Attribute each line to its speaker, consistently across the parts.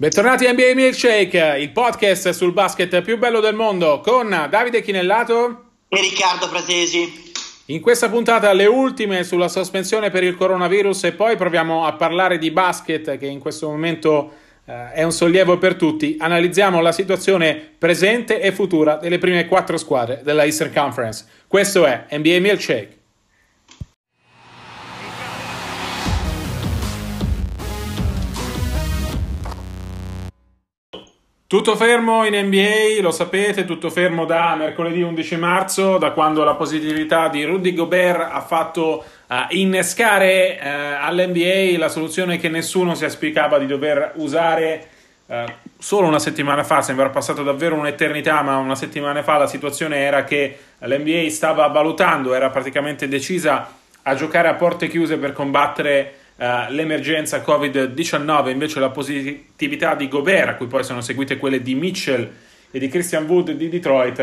Speaker 1: Bentornati a NBA Milkshake, il podcast sul basket più bello del mondo con Davide Chinellato
Speaker 2: e Riccardo Fratesi.
Speaker 1: In questa puntata le ultime sulla sospensione per il coronavirus e poi proviamo a parlare di basket che in questo momento eh, è un sollievo per tutti. Analizziamo la situazione presente e futura delle prime quattro squadre della Eastern Conference. Questo è NBA Milkshake. Tutto fermo in NBA, lo sapete, tutto fermo da mercoledì 11 marzo, da quando la positività di Rudy Gobert ha fatto uh, innescare uh, all'NBA la soluzione che nessuno si auspicava di dover usare uh, solo una settimana fa, sembra passato davvero un'eternità, ma una settimana fa la situazione era che l'NBA stava valutando, era praticamente decisa a giocare a porte chiuse per combattere uh, l'emergenza Covid-19, invece la positività di Gobert, a cui poi sono seguite quelle di Mitchell e di Christian Wood di Detroit,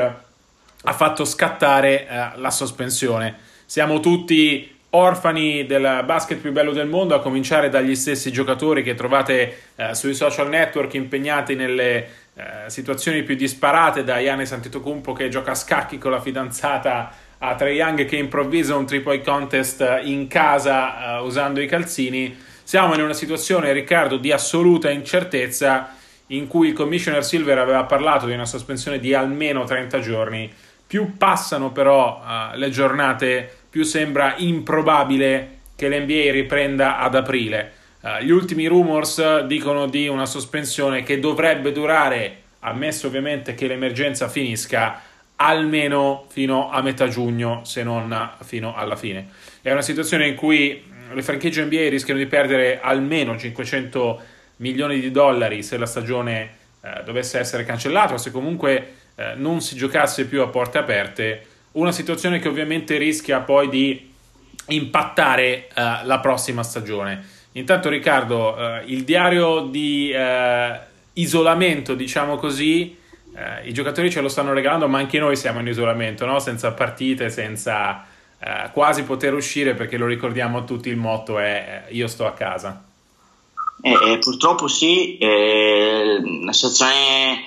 Speaker 1: ha fatto scattare uh, la sospensione. Siamo tutti orfani del basket più bello del mondo, a cominciare dagli stessi giocatori che trovate uh, sui social network impegnati nelle situazioni più disparate, da Yannis Antetokounmpo che gioca a scacchi con la fidanzata a Trae Young che improvvisa un point contest in casa uh, usando i calzini. Siamo in una situazione, Riccardo, di assoluta incertezza in cui il commissioner Silver aveva parlato di una sospensione di almeno 30 giorni. Più passano però uh, le giornate, più sembra improbabile che l'NBA riprenda ad aprile. Uh, gli ultimi rumors dicono di una sospensione che dovrebbe durare, ammesso ovviamente che l'emergenza finisca, almeno fino a metà giugno, se non fino alla fine. È una situazione in cui le franchigie NBA rischiano di perdere almeno 500 milioni di dollari se la stagione eh, dovesse essere cancellata o se comunque eh, non si giocasse più a porte aperte. Una situazione che ovviamente rischia poi di impattare eh, la prossima stagione. Intanto Riccardo, eh, il diario di eh, isolamento, diciamo così, eh, i giocatori ce lo stanno regalando, ma anche noi siamo in isolamento, no? senza partite, senza eh, quasi poter uscire, perché lo ricordiamo a tutti, il motto è eh, io sto a casa.
Speaker 2: Eh, eh, purtroppo sì, eh, la situazione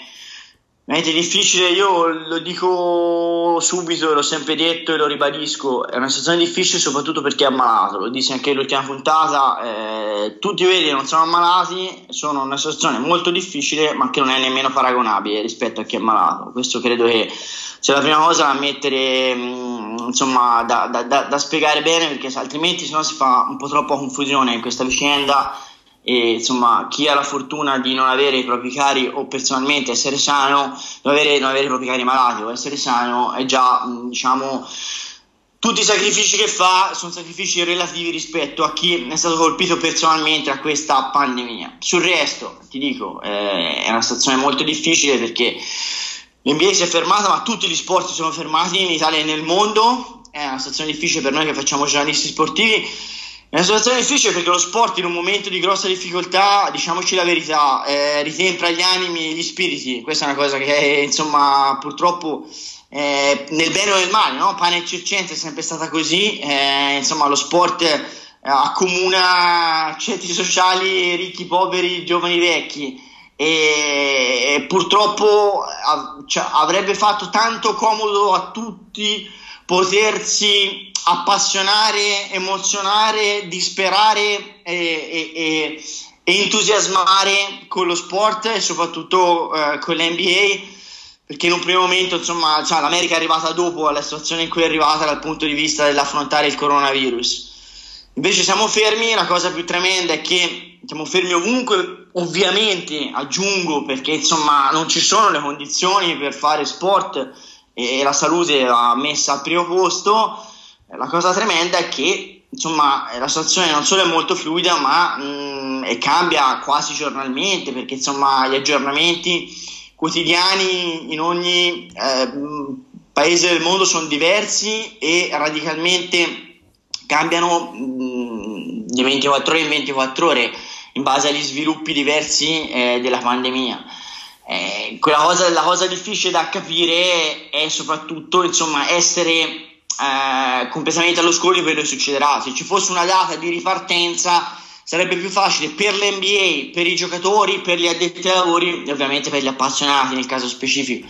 Speaker 2: Veramente difficile, io lo dico subito, l'ho sempre detto e lo ribadisco, è una situazione difficile soprattutto perché è ammalato, lo dissi anche l'ultima puntata, eh, tutti quelli non sono ammalati, sono una situazione molto difficile ma che non è nemmeno paragonabile rispetto a chi è ammalato, questo credo che sia la prima cosa da mettere, mm, insomma, da, da, da, da spiegare bene perché altrimenti sennò si fa un po' troppa confusione in questa vicenda e insomma chi ha la fortuna di non avere i propri cari o personalmente essere sano, non avere, non avere i propri cari malati o essere sano è già diciamo tutti i sacrifici che fa sono sacrifici relativi rispetto a chi è stato colpito personalmente da questa pandemia. Sul resto, ti dico, eh, è una situazione molto difficile perché l'NBA si è fermata, ma tutti gli sport sono fermati in Italia e nel mondo. È una situazione difficile per noi che facciamo giornalisti sportivi è una situazione difficile perché lo sport in un momento di grossa difficoltà, diciamoci la verità, eh, ritempra gli animi e gli spiriti. Questa è una cosa che insomma purtroppo eh, nel bene o nel male, no? pane e circense è sempre stata così. Eh, insomma lo sport eh, accomuna centri sociali ricchi, poveri, giovani, vecchi. E, e purtroppo av- cioè, avrebbe fatto tanto comodo a tutti potersi appassionare, emozionare, disperare e, e, e, e, entusiasmare con lo sport e soprattutto eh, con l'NBA perché in un primo momento insomma cioè, l'America è arrivata dopo alla situazione in cui è arrivata dal punto di vista dell'affrontare il coronavirus. Invece siamo fermi la cosa più tremenda è che siamo fermi ovunque ovviamente aggiungo perché insomma non ci sono le condizioni per fare sport e la salute va messa al primo posto la cosa tremenda è che insomma la situazione non solo è molto fluida ma mh, mm, cambia quasi giornalmente perché insomma gli aggiornamenti quotidiani in ogni eh, paese del mondo sono diversi e radicalmente cambiano mh, di 24 ore in 24 ore in base agli sviluppi diversi eh, della pandemia. Eh, cosa, la cosa difficile da capire è soprattutto insomma, essere eh, completamente allo scoglio quello che succederà. Se ci fosse una data di ripartenza sarebbe più facile per l'NBA, per i giocatori, per gli addetti ai lavori e ovviamente per gli appassionati nel caso specifico.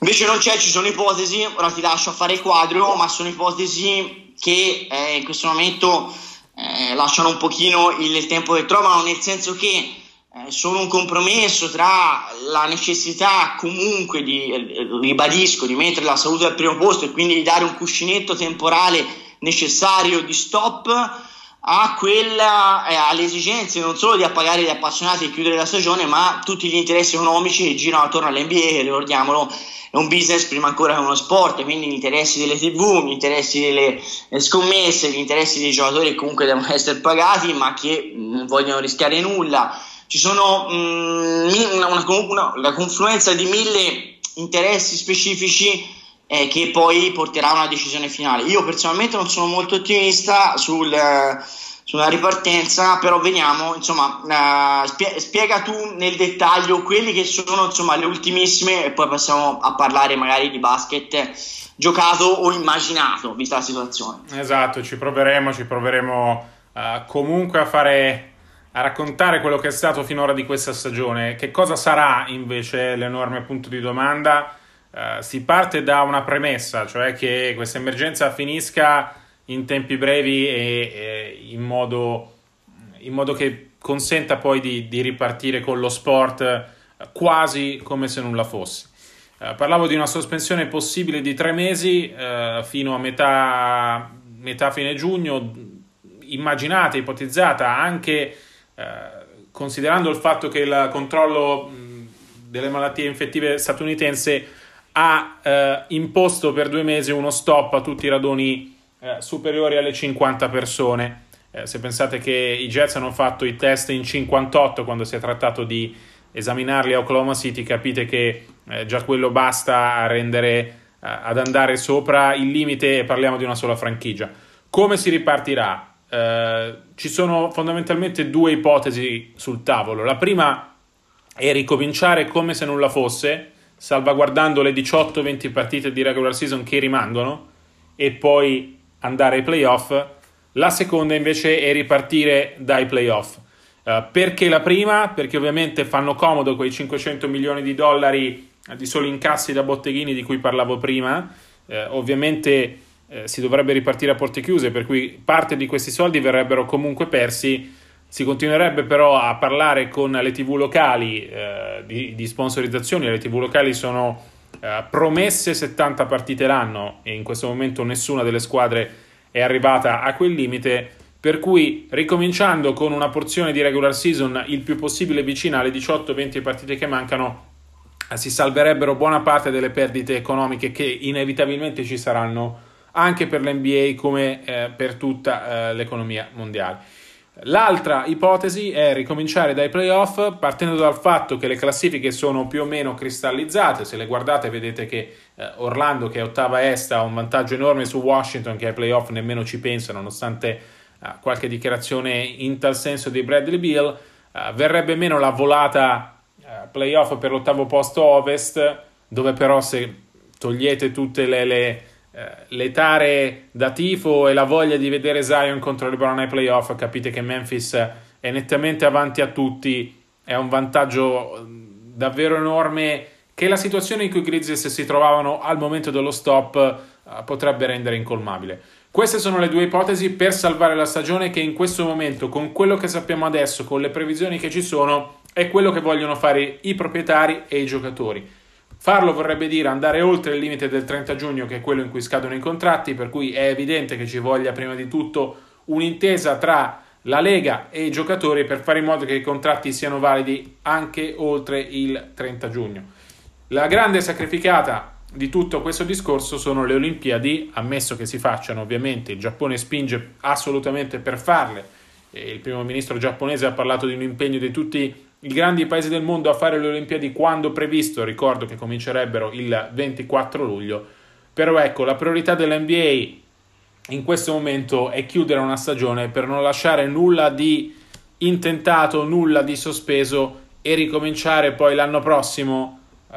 Speaker 2: Invece non c'è, ci sono ipotesi, ora ti lascio a fare il quadro, ma sono ipotesi che eh, in questo momento eh, lasciano un pochino il, tempo che trovano, nel senso che sono un compromesso tra la necessità comunque di, eh, ribadisco, di mettere la salute al primo posto e quindi di dare un cuscinetto temporale necessario di stop a quella, eh, alle esigenze non solo di appagare gli appassionati e chiudere la stagione, ma tutti gli interessi economici che girano attorno all'NBA, ricordiamolo, è un business prima ancora che uno sport, quindi gli interessi delle tv, gli interessi delle scommesse, gli interessi dei giocatori che comunque devono essere pagati, ma che non vogliono rischiare nulla. Ci sono mh, una, una, una, la confluenza di mille interessi specifici eh, che poi porterà a una decisione finale. Io personalmente non sono molto ottimista sul, eh, sulla ripartenza, però vediamo, insomma, uh, spie- spiega tu nel dettaglio quelli che sono insomma, le ultimissime e poi passiamo a parlare magari di basket giocato o immaginato, vista la situazione.
Speaker 1: Esatto, ci proveremo, ci proveremo uh, comunque a fare a raccontare quello che è stato finora di questa stagione. Che cosa sarà invece l'enorme punto di domanda? Uh, si parte da una premessa, cioè che questa emergenza finisca in tempi brevi e, e in, modo, in, modo, che consenta poi di, di, ripartire con lo sport quasi come se nulla fosse. Uh, parlavo di una sospensione possibile di tre mesi uh, fino a metà, metà, fine giugno, immaginata, ipotizzata anche considerando il fatto che il controllo delle malattie infettive statunitense ha eh, imposto per due mesi uno stop a tutti i raduni eh, superiori alle 50 persone. Eh, se pensate che i Jets hanno fatto i test in 58 quando si è trattato di esaminarli a Oklahoma City, capite che eh, già quello basta a rendere, eh, ad andare sopra il limite e parliamo di una sola franchigia. Come si ripartirà? Eh, ci sono fondamentalmente due ipotesi sul tavolo. La prima è ricominciare come se nulla fosse, salvaguardando le 18-20 partite di regular season che rimangono e poi andare ai playoff. La seconda invece è ripartire dai playoff. Uh, perché la prima? Perché ovviamente fanno comodo quei 500 milioni di dollari di soli incassi da botteghini di cui parlavo prima. Uh, ovviamente uh, si dovrebbe ripartire a porte chiuse, per cui parte di questi soldi verrebbero comunque persi. Si continuerebbe però a parlare con le tv locali eh, di, di, sponsorizzazioni, le tv locali sono eh, promesse 70 partite l'anno e in questo momento nessuna delle squadre è arrivata a quel limite, per cui ricominciando con una porzione di regular season il più possibile vicina alle 18-20 partite che mancano, eh, si salverebbero buona parte delle perdite economiche che inevitabilmente ci saranno anche per l'NBA come eh, per tutta eh, l'economia mondiale. L'altra ipotesi è ricominciare dai playoff partendo dal fatto che le classifiche sono più o meno cristallizzate. Se le guardate vedete che eh, Orlando, che è ottava est, ha un vantaggio enorme su Washington, che ai playoff nemmeno ci pensa, nonostante eh, qualche dichiarazione in tal senso di Bradley Beal. Eh, verrebbe meno la volata eh, playoff per l'ottavo posto ovest, dove però se togliete tutte le, le eh, le tare da tifo e la voglia di vedere Zion contro LeBron ai playoff, capite che Memphis è nettamente avanti a tutti, è un vantaggio davvero enorme che la situazione in cui i Grizzlies si trovavano al momento dello stop uh, potrebbe rendere incolmabile. Queste sono le due ipotesi per salvare la stagione che in questo momento, con quello che sappiamo adesso, con le previsioni che ci sono, è quello che vogliono fare i proprietari e i giocatori. Farlo vorrebbe dire andare oltre il limite del 30 giugno, che è quello in cui scadono i contratti, per cui è evidente che ci voglia prima di tutto un'intesa tra la Lega e i giocatori per fare in modo che i contratti siano validi anche oltre il 30 giugno. La grande sacrificata di tutto questo discorso sono le Olimpiadi, ammesso che si facciano ovviamente, il Giappone spinge assolutamente per farle, il primo ministro giapponese ha parlato di un impegno di tutti i grandi paesi del mondo a fare le Olimpiadi quando previsto, ricordo che comincerebbero il 24 luglio, però ecco, la priorità dell'NBA in questo momento è chiudere una stagione per non lasciare nulla di intentato, nulla di sospeso e ricominciare poi l'anno prossimo uh,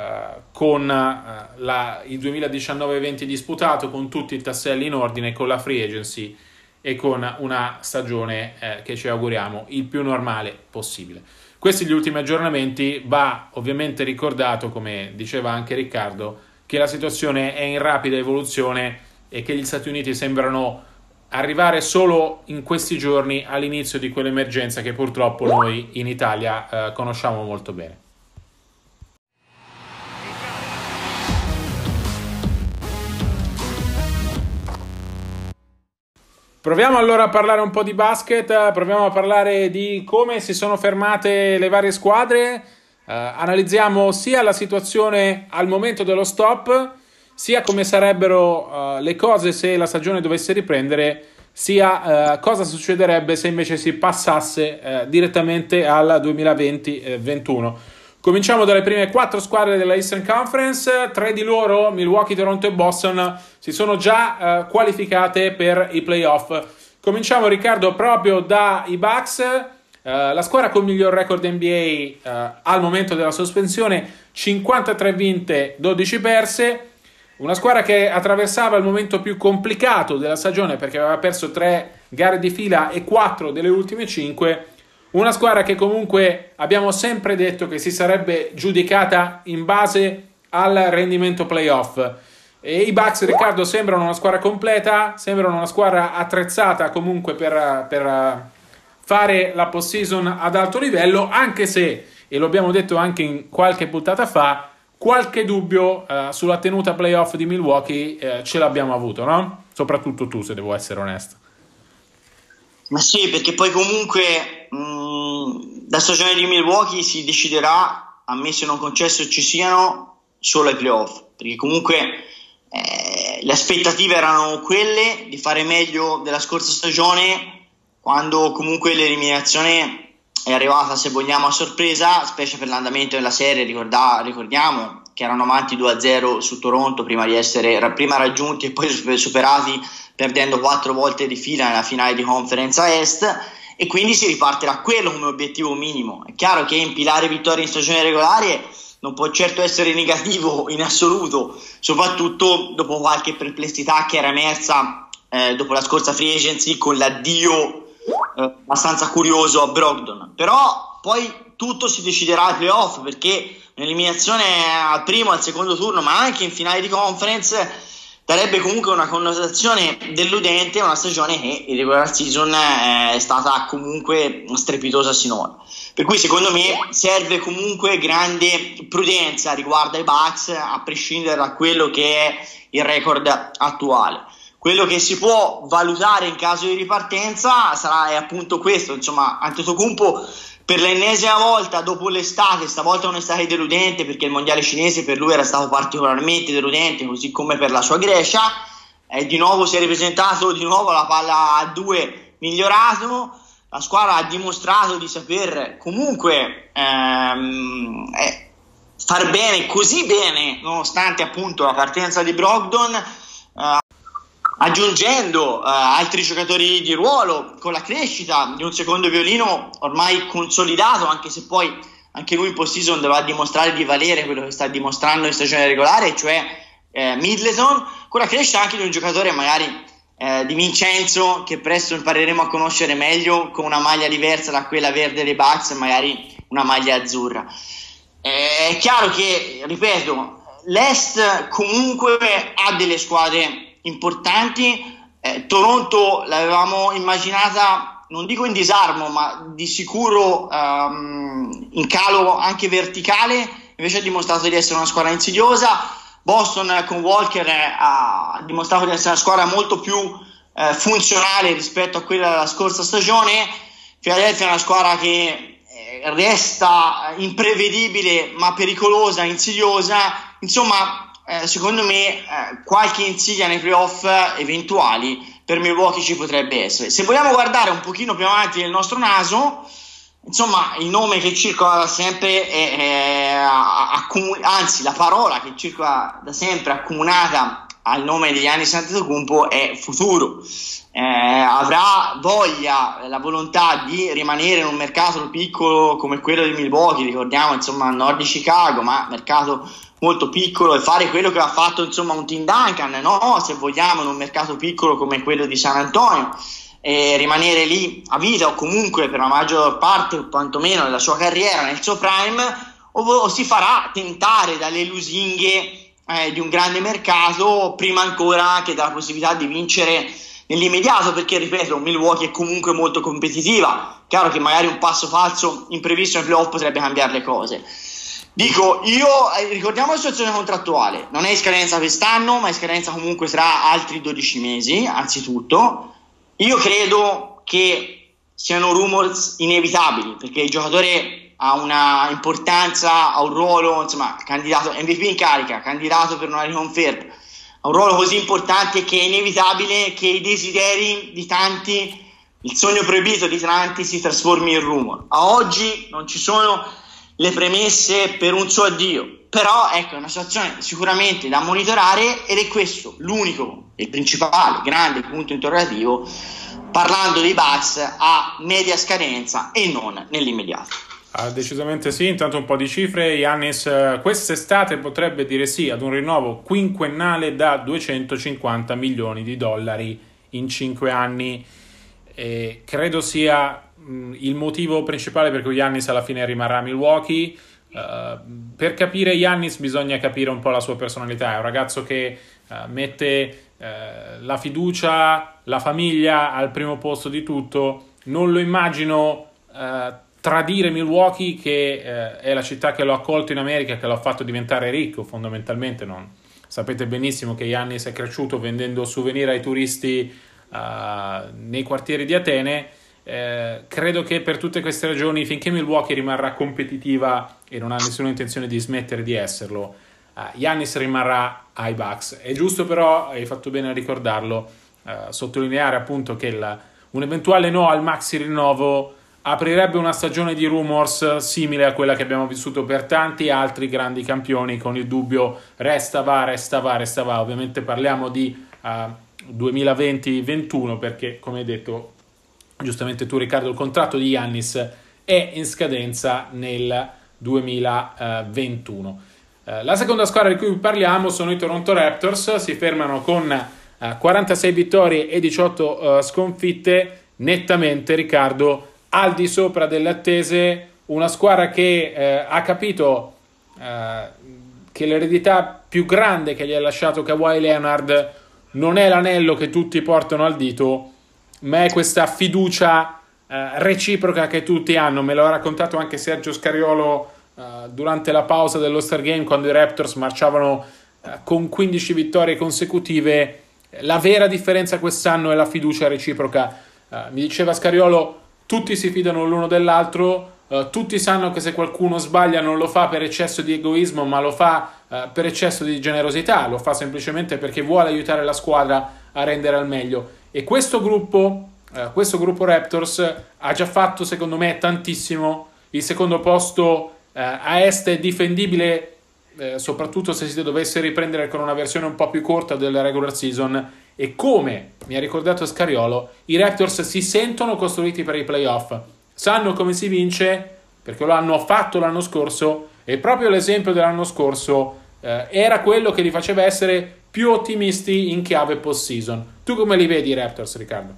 Speaker 1: con uh, la, il 2019-20 disputato, con tutti i tasselli in ordine, con la free agency e con una stagione eh, che ci auguriamo il più normale possibile. Questi gli ultimi aggiornamenti, va ovviamente ricordato, come diceva anche Riccardo, che la situazione è in rapida evoluzione e che gli Stati Uniti sembrano arrivare solo in questi giorni all'inizio di quell'emergenza che purtroppo noi in Italia eh, conosciamo molto bene. Proviamo allora a parlare un po' di basket, proviamo a parlare di come si sono fermate le varie squadre, uh, analizziamo sia la situazione al momento dello stop, sia come sarebbero uh, le cose se la stagione dovesse riprendere, sia uh, cosa succederebbe se invece si passasse direttamente al 2020-21. Cominciamo dalle prime quattro squadre della Eastern Conference, tre di loro, Milwaukee, Toronto e Boston, si sono già uh, qualificate per i playoff. Cominciamo Riccardo proprio dai Bucks, uh, la squadra con miglior record NBA eh, al momento della sospensione, 53 vinte, 12 perse. Una squadra che attraversava il momento più complicato della stagione perché aveva perso tre gare di fila e quattro delle ultime cinque una squadra che comunque abbiamo sempre detto che si sarebbe giudicata in base al rendimento playoff. E I Bucks, Riccardo, sembrano una squadra completa, sembrano una squadra attrezzata comunque per, per fare la post-season ad alto livello, anche se, e lo abbiamo detto anche in qualche puntata fa, qualche dubbio uh, sulla tenuta playoff di Milwaukee uh, ce l'abbiamo avuto, no? Soprattutto tu, se devo essere onesto.
Speaker 2: Ma sì, perché poi comunque mh, la stagione di Milwaukee si deciderà, ammesso e non concesso ci siano, solo ai playoff, perché comunque eh, le aspettative erano quelle di fare meglio della scorsa stagione, quando comunque l'eliminazione è arrivata, se vogliamo, a sorpresa, specie per l'andamento della serie, ricorda, ricordiamo che erano avanti 2-0 su Toronto prima di essere prima raggiunti e poi superati perdendo quattro volte di fila nella finale di conferenza est e quindi si riparte da quello come obiettivo minimo. È chiaro che impilare vittorie in stagione regolare non può certo essere negativo in assoluto, soprattutto dopo qualche perplessità che era emersa eh, dopo la scorsa free agency con l'addio eh, abbastanza curioso a Brogdon. Però poi tutto si deciderà ai playoff perché un'eliminazione al primo, al secondo turno, ma anche in finale di conference darebbe comunque una connotazione deludente a una stagione che in regular season è stata comunque strepitosa sinora. Per cui secondo me serve comunque grande prudenza riguardo ai Bucks, a prescindere da quello che è il record attuale. Quello che si può valutare in caso di ripartenza sarà è appunto questo, insomma, Antetokounmpo per l'ennesima volta dopo l'estate, stavolta un'estate deludente perché il mondiale cinese per lui era stato particolarmente deludente, così come per la sua Grecia, eh, di nuovo si è ripresentato di nuovo la palla a due migliorato, la squadra ha dimostrato di saper comunque ehm, eh, far bene, così bene, nonostante appunto la partenza di Brogdon. Eh, aggiungendo uh, altri giocatori di ruolo con la crescita di un secondo violino ormai consolidato, anche se poi anche lui in post-season dovrà dimostrare di valere quello che sta dimostrando in stagione regolare, cioè eh, Middleton, con la crescita anche di un giocatore magari eh, di Vincenzo che presto impareremo a conoscere meglio con una maglia diversa da quella verde dei Bucks, magari una maglia azzurra. Eh, è chiaro che, ripeto, l'Est comunque ha delle squadre importanti. Eh, Toronto l'avevamo immaginata, non dico in disarmo, ma di sicuro um, in calo anche verticale, invece ha dimostrato di essere una squadra insidiosa. Boston con Walker ha dimostrato di essere una squadra molto più eh, funzionale rispetto a quella della scorsa stagione. Philadelphia è una squadra che eh, resta imprevedibile ma pericolosa, insidiosa. Insomma, eh, secondo me eh, qualche insidia nei playoff eventuali per Milwaukee ci potrebbe essere. Se vogliamo guardare un pochino più avanti nel nostro naso, insomma, il nome che circola da sempre è, è accomun- anzi, la parola che circola da sempre accomunata al nome di Gianni Antetokounmpo è futuro. Eh, avrà voglia, la volontà di rimanere in un mercato piccolo come quello di Milwaukee, ricordiamo insomma nord di Chicago, ma mercato molto piccolo e fare quello che ha fatto insomma un Tim Duncan, no? se vogliamo, in un mercato piccolo come quello di San Antonio. eh, rimanere lì a vita o comunque per la maggior parte o quantomeno della sua carriera nel suo prime o, o si farà tentare dalle lusinghe eh, di un grande mercato prima ancora che dalla possibilità di vincere nell'immediato perché ripeto Milwaukee è comunque molto competitiva chiaro che magari un passo falso imprevisto nei playoff potrebbe cambiare le cose Dico, io eh, ricordiamo la situazione contrattuale, non è in scadenza quest'anno, ma è in scadenza comunque tra altri 12 mesi, anzitutto. Io credo che siano rumors inevitabili, perché il giocatore ha una importanza, ha un ruolo, insomma, candidato MVP in carica, candidato per una riconferma, ha un ruolo così importante che è inevitabile che i desideri di tanti, il sogno proibito di tanti si trasformi in rumor. A oggi non ci sono le premesse per un suo addio. Però ecco, è una situazione sicuramente da monitorare ed è questo l'unico, il principale, grande punto interrogativo parlando dei Bucks a media scadenza e non nell'immediato.
Speaker 1: Ah, decisamente sì, intanto un po' di cifre. Yannis eh, quest'estate potrebbe dire sì ad un rinnovo quinquennale da 250 milioni di dollari in 5 anni. E credo sia il motivo principale per cui Yannis alla fine rimarrà a Milwaukee. Uh, per capire Yannis bisogna capire un po' la sua personalità. È un ragazzo che uh, mette uh, la fiducia, la famiglia al primo posto di tutto. Non lo immagino tradire Milwaukee, che è la città che l'ha accolto in America, che l'ha fatto diventare ricco fondamentalmente. Non. Sapete benissimo che Yannis è cresciuto vendendo souvenir ai turisti nei quartieri di Atene eh, credo che per tutte queste ragioni, finché Milwaukee rimarrà competitiva e non ha nessuna intenzione di smettere di esserlo, uh, Giannis rimarrà ai Bucks. È giusto però, hai fatto bene a ricordarlo, uh, sottolineare appunto che il, un eventuale no al maxi rinnovo aprirebbe una stagione di rumors simile a quella che abbiamo vissuto per tanti altri grandi campioni con il dubbio resta va, resta va, resta va. Ovviamente parliamo di uh, 2020-21 perché come detto giustamente tu Riccardo, il contratto di Yannis è in scadenza nel 2021. Eh, la seconda squadra di cui parliamo sono i Toronto Raptors, si fermano con 46 eh, vittorie e 18 eh, sconfitte, nettamente Riccardo al di sopra delle attese, una squadra che ha capito che l'eredità più grande che gli ha lasciato Kawhi Leonard non è l'anello che tutti portano al dito, ma è questa fiducia eh, reciproca che tutti hanno. Me l'ha raccontato anche Sergio Scariolo eh, durante la pausa dello Star Game quando i Raptors marciavano eh, con 15 vittorie consecutive. La vera differenza quest'anno è la fiducia reciproca. Eh, mi diceva Scariolo, tutti si fidano l'uno dell'altro. Uh, tutti sanno che se qualcuno sbaglia non lo fa per eccesso di egoismo, ma lo fa uh, per eccesso di generosità, lo fa semplicemente perché vuole aiutare la squadra a rendere al meglio. E questo gruppo, eh, questo gruppo Raptors ha già fatto secondo me tantissimo. Il secondo posto eh, a est è difendibile, eh, soprattutto se si dovesse riprendere con una versione un po' più corta della regular season. E come mi ha ricordato Scariolo, i Raptors si sentono costruiti per i playoff, sanno come si vince perché lo hanno fatto l'anno scorso e proprio l'esempio dell'anno scorso eh, era quello che li faceva essere più ottimisti in chiave post-season. Tu come li vedi i Raptors, Riccardo?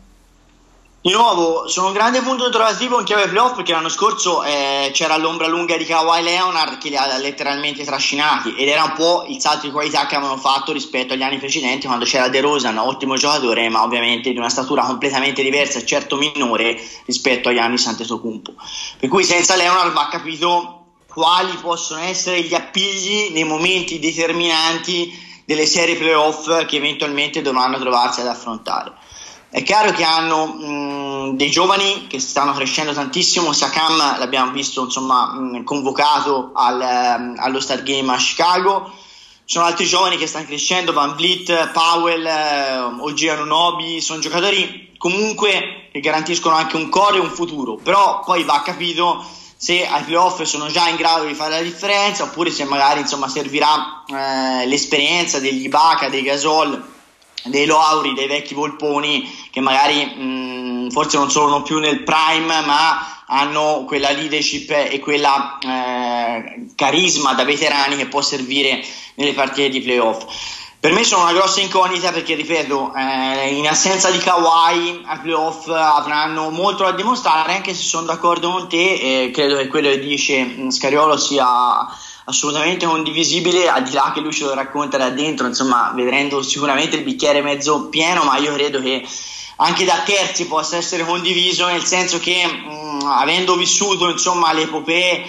Speaker 2: Di nuovo, sono un grande punto interrogativo in chiave playoff perché l'anno scorso eh, c'era l'ombra lunga di Kawhi Leonard che li ha letteralmente trascinati ed era un po' il salto di qualità che avevano fatto rispetto agli anni precedenti quando c'era De Rosan, ottimo giocatore ma ovviamente di una statura completamente diversa e certo minore rispetto agli anni Sant'Etocumpo. Per cui senza Leonard va capito quali possono essere gli appigli nei momenti determinanti delle serie playoff che eventualmente dovranno trovarsi ad affrontare. È chiaro che hanno mh, dei giovani che stanno crescendo tantissimo, Sakam l'abbiamo visto insomma, mh, convocato al, um, allo Star Game a Chicago, ci sono altri giovani che stanno crescendo, Van Vliet, Powell, uh, OG Anunobi, sono giocatori comunque che garantiscono anche un core e un futuro, però poi va capito se ai playoff sono già in grado di fare la differenza oppure se magari insomma, servirà eh, l'esperienza degli Ibaka, dei Gasol, dei Loauri, dei vecchi Volponi che magari mh, forse non sono più nel prime ma hanno quella leadership e quella eh, carisma da veterani che può servire nelle partite di playoff. Per me sono una grossa incognita perché, ripeto, eh, in assenza di Kawhi ai playoff avranno molto da dimostrare, anche se sono d'accordo con te, eh, credo che quello che dice mm, Scariolo sia assolutamente condivisibile, al di là che lui ce lo racconta da dentro, insomma, vedendo sicuramente il bicchiere mezzo pieno, ma io credo che anche da terzi possa essere condiviso, nel senso che mh, mm, avendo vissuto insomma, le epopee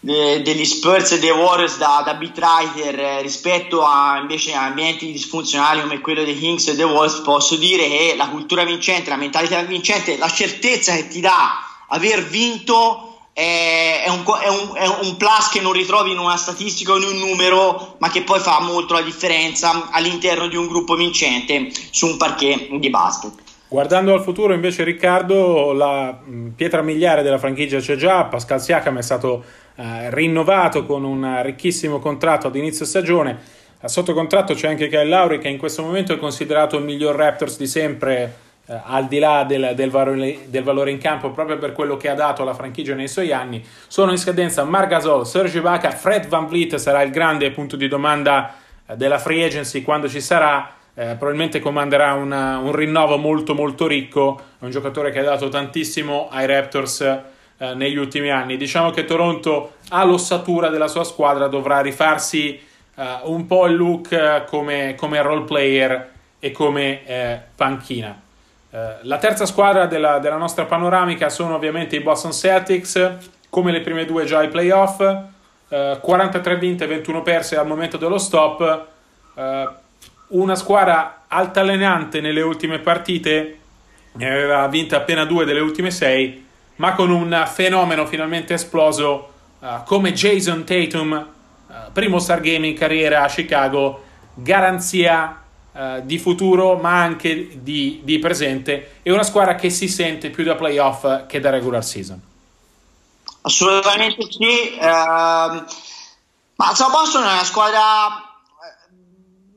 Speaker 2: de, degli Spurs e dei Warriors da, da beat eh, rispetto a invece ambienti disfunzionali come quello dei Kings e dei Wolves, posso dire che la cultura vincente, la mentalità vincente, la certezza che ti dà aver vinto è, un, è, un, è, un, plus che non ritrovi in una statistica o in un numero, ma che poi fa molto la differenza all'interno di un gruppo vincente su un parquet di basket.
Speaker 1: Guardando al futuro invece Riccardo, la pietra miliare della franchigia c'è già, Pascal Siakam è stato eh, rinnovato con un ricchissimo contratto ad inizio stagione, sotto contratto c'è anche Kyle Lowry che in questo momento è considerato il miglior Raptors di sempre eh, al di là del, del, valore, del, valore, in campo proprio per quello che ha dato la franchigia nei suoi anni. Sono in scadenza Margasol, Serge Ibaka, Fred Van Vliet sarà il grande punto di domanda eh, della free agency quando ci sarà. Eh, probabilmente comanderà una, un rinnovo molto molto ricco, è un giocatore che ha dato tantissimo ai Raptors eh, negli ultimi anni. Diciamo che Toronto ha l'ossatura della sua squadra, dovrà rifarsi eh, un po' il look eh, come, come role player e come panchina. Eh, la terza squadra della, della, nostra panoramica sono ovviamente i Boston Celtics, come le prime due già ai playoff, uh, 43 vinte, 21 perse al momento dello stop, una squadra altalenante nelle ultime partite, ne aveva vinte appena due delle ultime sei, ma con un fenomeno finalmente esploso come Jason Tatum, primo star game in carriera a Chicago, garanzia uh, di futuro ma anche di, di, presente e una squadra che si sente più da playoff che da regular season.
Speaker 2: Assolutamente sì, uh, ma Sao Boston è una squadra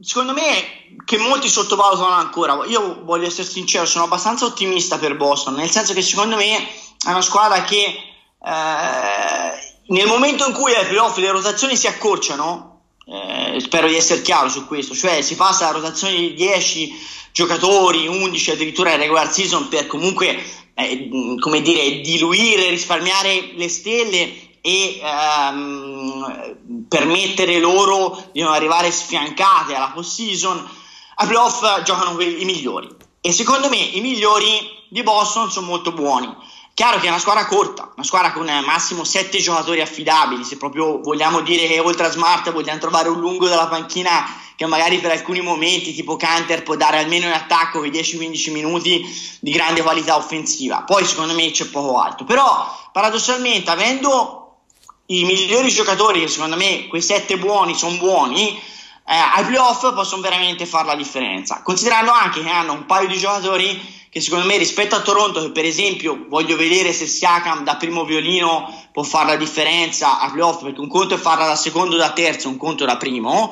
Speaker 2: secondo me che molti sottovalutano ancora. Io voglio essere sincero, sono abbastanza ottimista per Boston, nel senso che secondo me è una squadra che eh, nel momento in cui ai playoff le rotazioni si accorciano, eh, spero di essere chiaro su questo, cioè si passa a rotazione di 10 giocatori, 11 addirittura in regular season per comunque eh, come dire, diluire, risparmiare le stelle e ehm, permettere loro di non arrivare sfiancate alla post season. A playoff giocano i migliori e secondo me i migliori di Boston sono molto buoni Chiaro che è una squadra corta, una squadra con massimo 7 giocatori affidabili, se proprio vogliamo dire che oltre a Smart vogliamo trovare un lungo della panchina che magari per alcuni momenti tipo Canter può dare almeno in attacco quei 10-15 minuti di grande qualità offensiva. Poi secondo me c'è poco altro, però paradossalmente avendo i migliori giocatori, che secondo me quei 7 buoni sono buoni, eh, ai playoff possono veramente fare la differenza, considerando anche che hanno un paio di giocatori che secondo me rispetto a Toronto, che per esempio voglio vedere se Siakam da primo violino può fare la differenza a playoff, perché un conto è farla da secondo o da terzo, un conto da primo.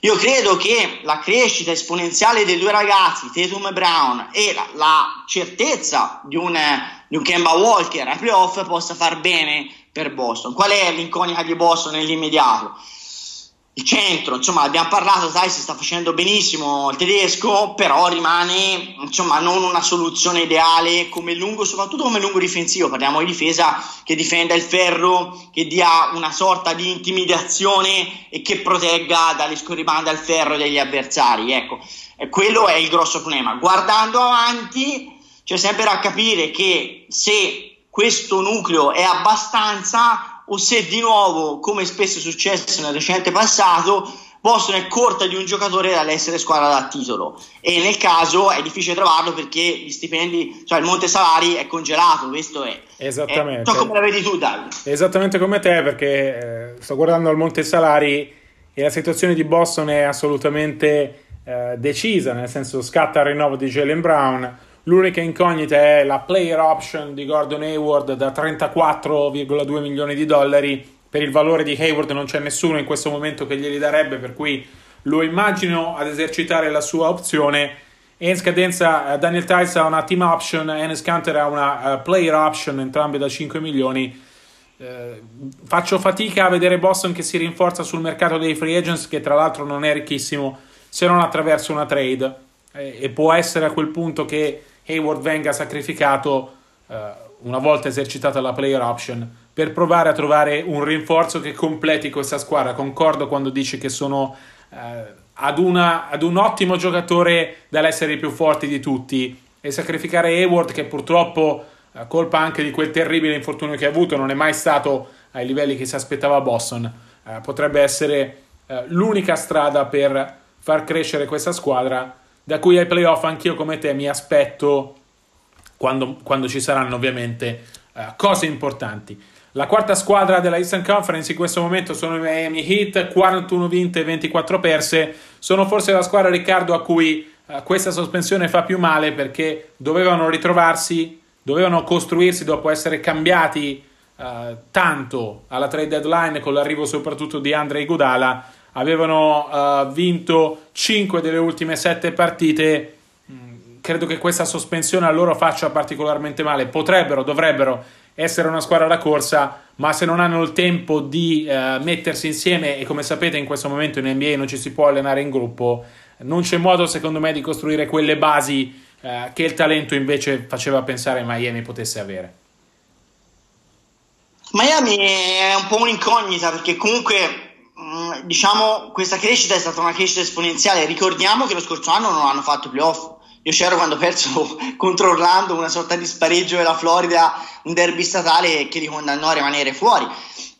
Speaker 2: Io credo che la crescita esponenziale dei due ragazzi, Tatum e Brown, e la, la certezza di un, di un Kemba Walker ai playoff possa far bene per Boston. Qual è l'incognita di Boston nell'immediato? Il centro, insomma abbiamo parlato, dai si sta facendo benissimo il tedesco, però rimane insomma non una soluzione ideale come lungo, soprattutto come lungo difensivo, parliamo di difesa che difenda il ferro, che dia una sorta di intimidazione e che protegga dalle scorribande al ferro degli avversari, ecco, quello è il grosso problema. Guardando avanti c'è sempre da capire che se questo nucleo è abbastanza o se di nuovo, come spesso è successo nel recente passato, Boston è corta di un giocatore dall'essere squadra da titolo e nel caso è difficile trovarlo perché gli stipendi, cioè il monte salari è congelato, questo è.
Speaker 1: Esattamente.
Speaker 2: È, come la vedi tu, Davide.
Speaker 1: Esattamente come te perché eh, sto guardando al monte salari e la situazione di Boston è assolutamente eh, decisa, nel senso scatta il rinnovo di Jalen Brown L'unica incognita è la player option di Gordon Hayward da 34,2 milioni di dollari. Per il valore di Hayward non c'è nessuno in questo momento che glieli darebbe, per cui lo immagino ad esercitare la sua opzione. E in scadenza uh, Daniel Tice ha una team option, Enes Canter ha una uh, player option, entrambe da 5 milioni. Uh, faccio fatica a vedere Boston che si rinforza sul mercato dei free agents, che tra l'altro non è ricchissimo se non attraverso una trade e, e può essere a quel punto che Hayward venga sacrificato uh, una volta esercitata la player option per provare a trovare un rinforzo che completi questa squadra. Concordo quando dici che sono uh, ad, una, ad un ottimo giocatore dall'essere i più forti di tutti. E sacrificare Hayward che purtroppo uh, colpa anche di quel terribile infortunio che ha avuto non è mai stato ai livelli che si aspettava Boston. Potrebbe essere l'unica strada per far crescere questa squadra da cui ai playoff anch'io come te mi aspetto quando, quando ci saranno ovviamente uh, cose importanti. La quarta squadra della Eastern Conference in questo momento sono i Miami Heat, 41 vinte e 24 perse. Sono forse la squadra, Riccardo, a cui uh, questa sospensione fa più male perché dovevano ritrovarsi, dovevano costruirsi dopo essere cambiati uh, tanto alla trade deadline con l'arrivo soprattutto di Andrei Godala avevano uh, vinto 5 delle ultime 7 partite. Mm, credo che questa sospensione a loro faccia particolarmente male. Potrebbero, dovrebbero essere una squadra da corsa, ma se non hanno il tempo di uh, mettersi insieme, e come sapete in questo momento in NBA non ci si può allenare in gruppo, non c'è modo secondo me di costruire quelle basi uh, che il talento invece faceva pensare Miami potesse avere.
Speaker 2: Miami è un po' un'incognita perché comunque diciamo, questa crescita è stata una crescita esponenziale. Ricordiamo che lo scorso anno non hanno fatto playoff. Io c'ero quando ho perso contro Orlando una sorta di spareggio della Florida, un derby statale che li condannò a rimanere fuori.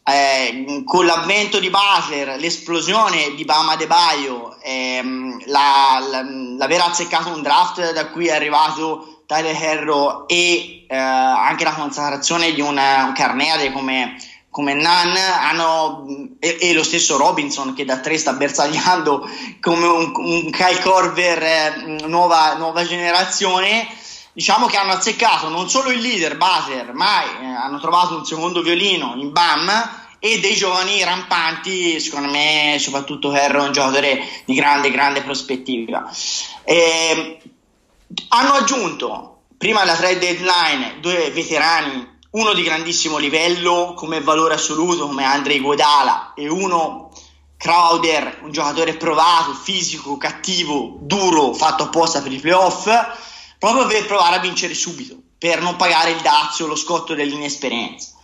Speaker 2: Eh, con l'avvento di Butler, l'esplosione di Bama De Baio, ehm, la, la, l'aver azzeccato un draft da cui è arrivato Tyler Herro e eh, anche la consacrazione di un, un Carneade come come Nan hanno, e, e, lo stesso Robinson che da tre sta bersagliando come un, un Kyle Corver eh, nuova, nuova, generazione diciamo che hanno azzeccato non solo il leader Butler ma eh, hanno trovato un secondo violino in BAM e dei giovani rampanti secondo me soprattutto Herro è un giocatore di grande grande prospettiva. E, hanno aggiunto prima della trade deadline due veterani uno di grandissimo livello come valore assoluto come Andrei Guadala e uno Crowder, un giocatore provato, fisico, cattivo, duro, fatto apposta per i playoff, proprio per provare a vincere subito, per non pagare il dazio, lo scotto dell'inesperienza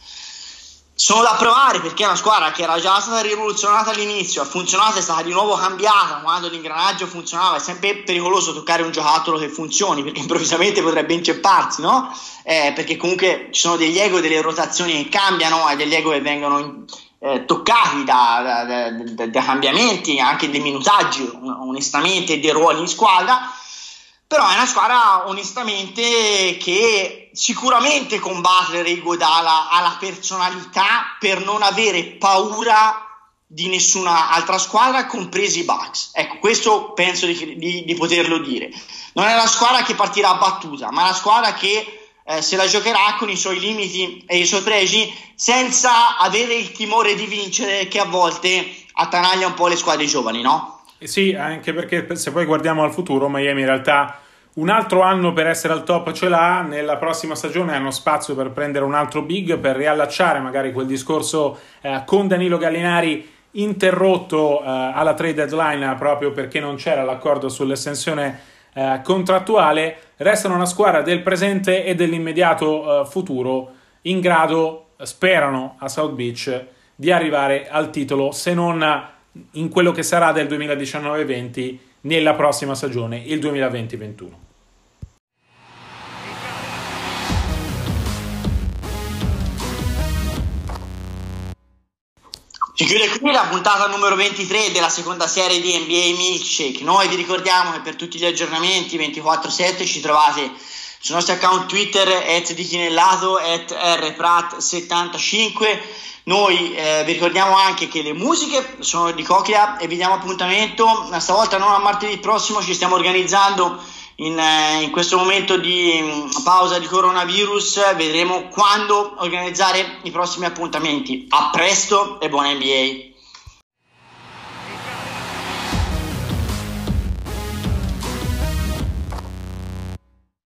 Speaker 2: sono da provare perché è una squadra che era già stata rivoluzionata all'inizio, ha funzionato, è stata di nuovo cambiata quando l'ingranaggio funzionava. È sempre pericoloso toccare un giocattolo che funzioni perché improvvisamente potrebbe incepparsi, no? Eh, perché comunque ci sono degli ego, delle rotazioni che cambiano e degli ego che vengono eh, toccati da, da, da, da, cambiamenti, anche dei minutaggi, onestamente, dei ruoli in squadra. Però è una squadra onestamente che sicuramente con Butler e Godala ha la personalità per non avere paura di nessuna altra squadra, compresi i Bucks. Ecco, questo penso di, di, di, poterlo dire. Non è una squadra che partirà battuta, ma una squadra che eh, se la giocherà con i suoi limiti e i suoi pregi, senza avere il timore di vincere che a volte attanaglia un po' le squadre giovani, no?
Speaker 1: Sì, anche perché se poi guardiamo al futuro, Miami in realtà un altro anno per essere al top ce l'ha, nella prossima stagione hanno spazio per prendere un altro big, per riallacciare magari quel discorso eh, con Danilo Gallinari interrotto eh, alla trade deadline proprio perché non c'era l'accordo sull'estensione eh, contrattuale. Restano una squadra del presente e dell'immediato eh, futuro in grado, sperano a South Beach, di arrivare al titolo se non in quello che sarà del 2019-20 nella prossima stagione, il 2020-21.
Speaker 2: Si chiude qui la puntata numero 23 della seconda serie di NBA Milkshake. Noi vi ricordiamo che per tutti gli aggiornamenti 24-7 ci trovate sui nostri account Twitter at di Chinellato at rprat75 noi eh, vi ricordiamo anche che le musiche sono di Cocchia e vi diamo appuntamento, stavolta non a martedì prossimo, ci stiamo organizzando in, eh, in questo momento di mm, pausa di coronavirus, vedremo quando organizzare i prossimi appuntamenti. A presto e buona NBA!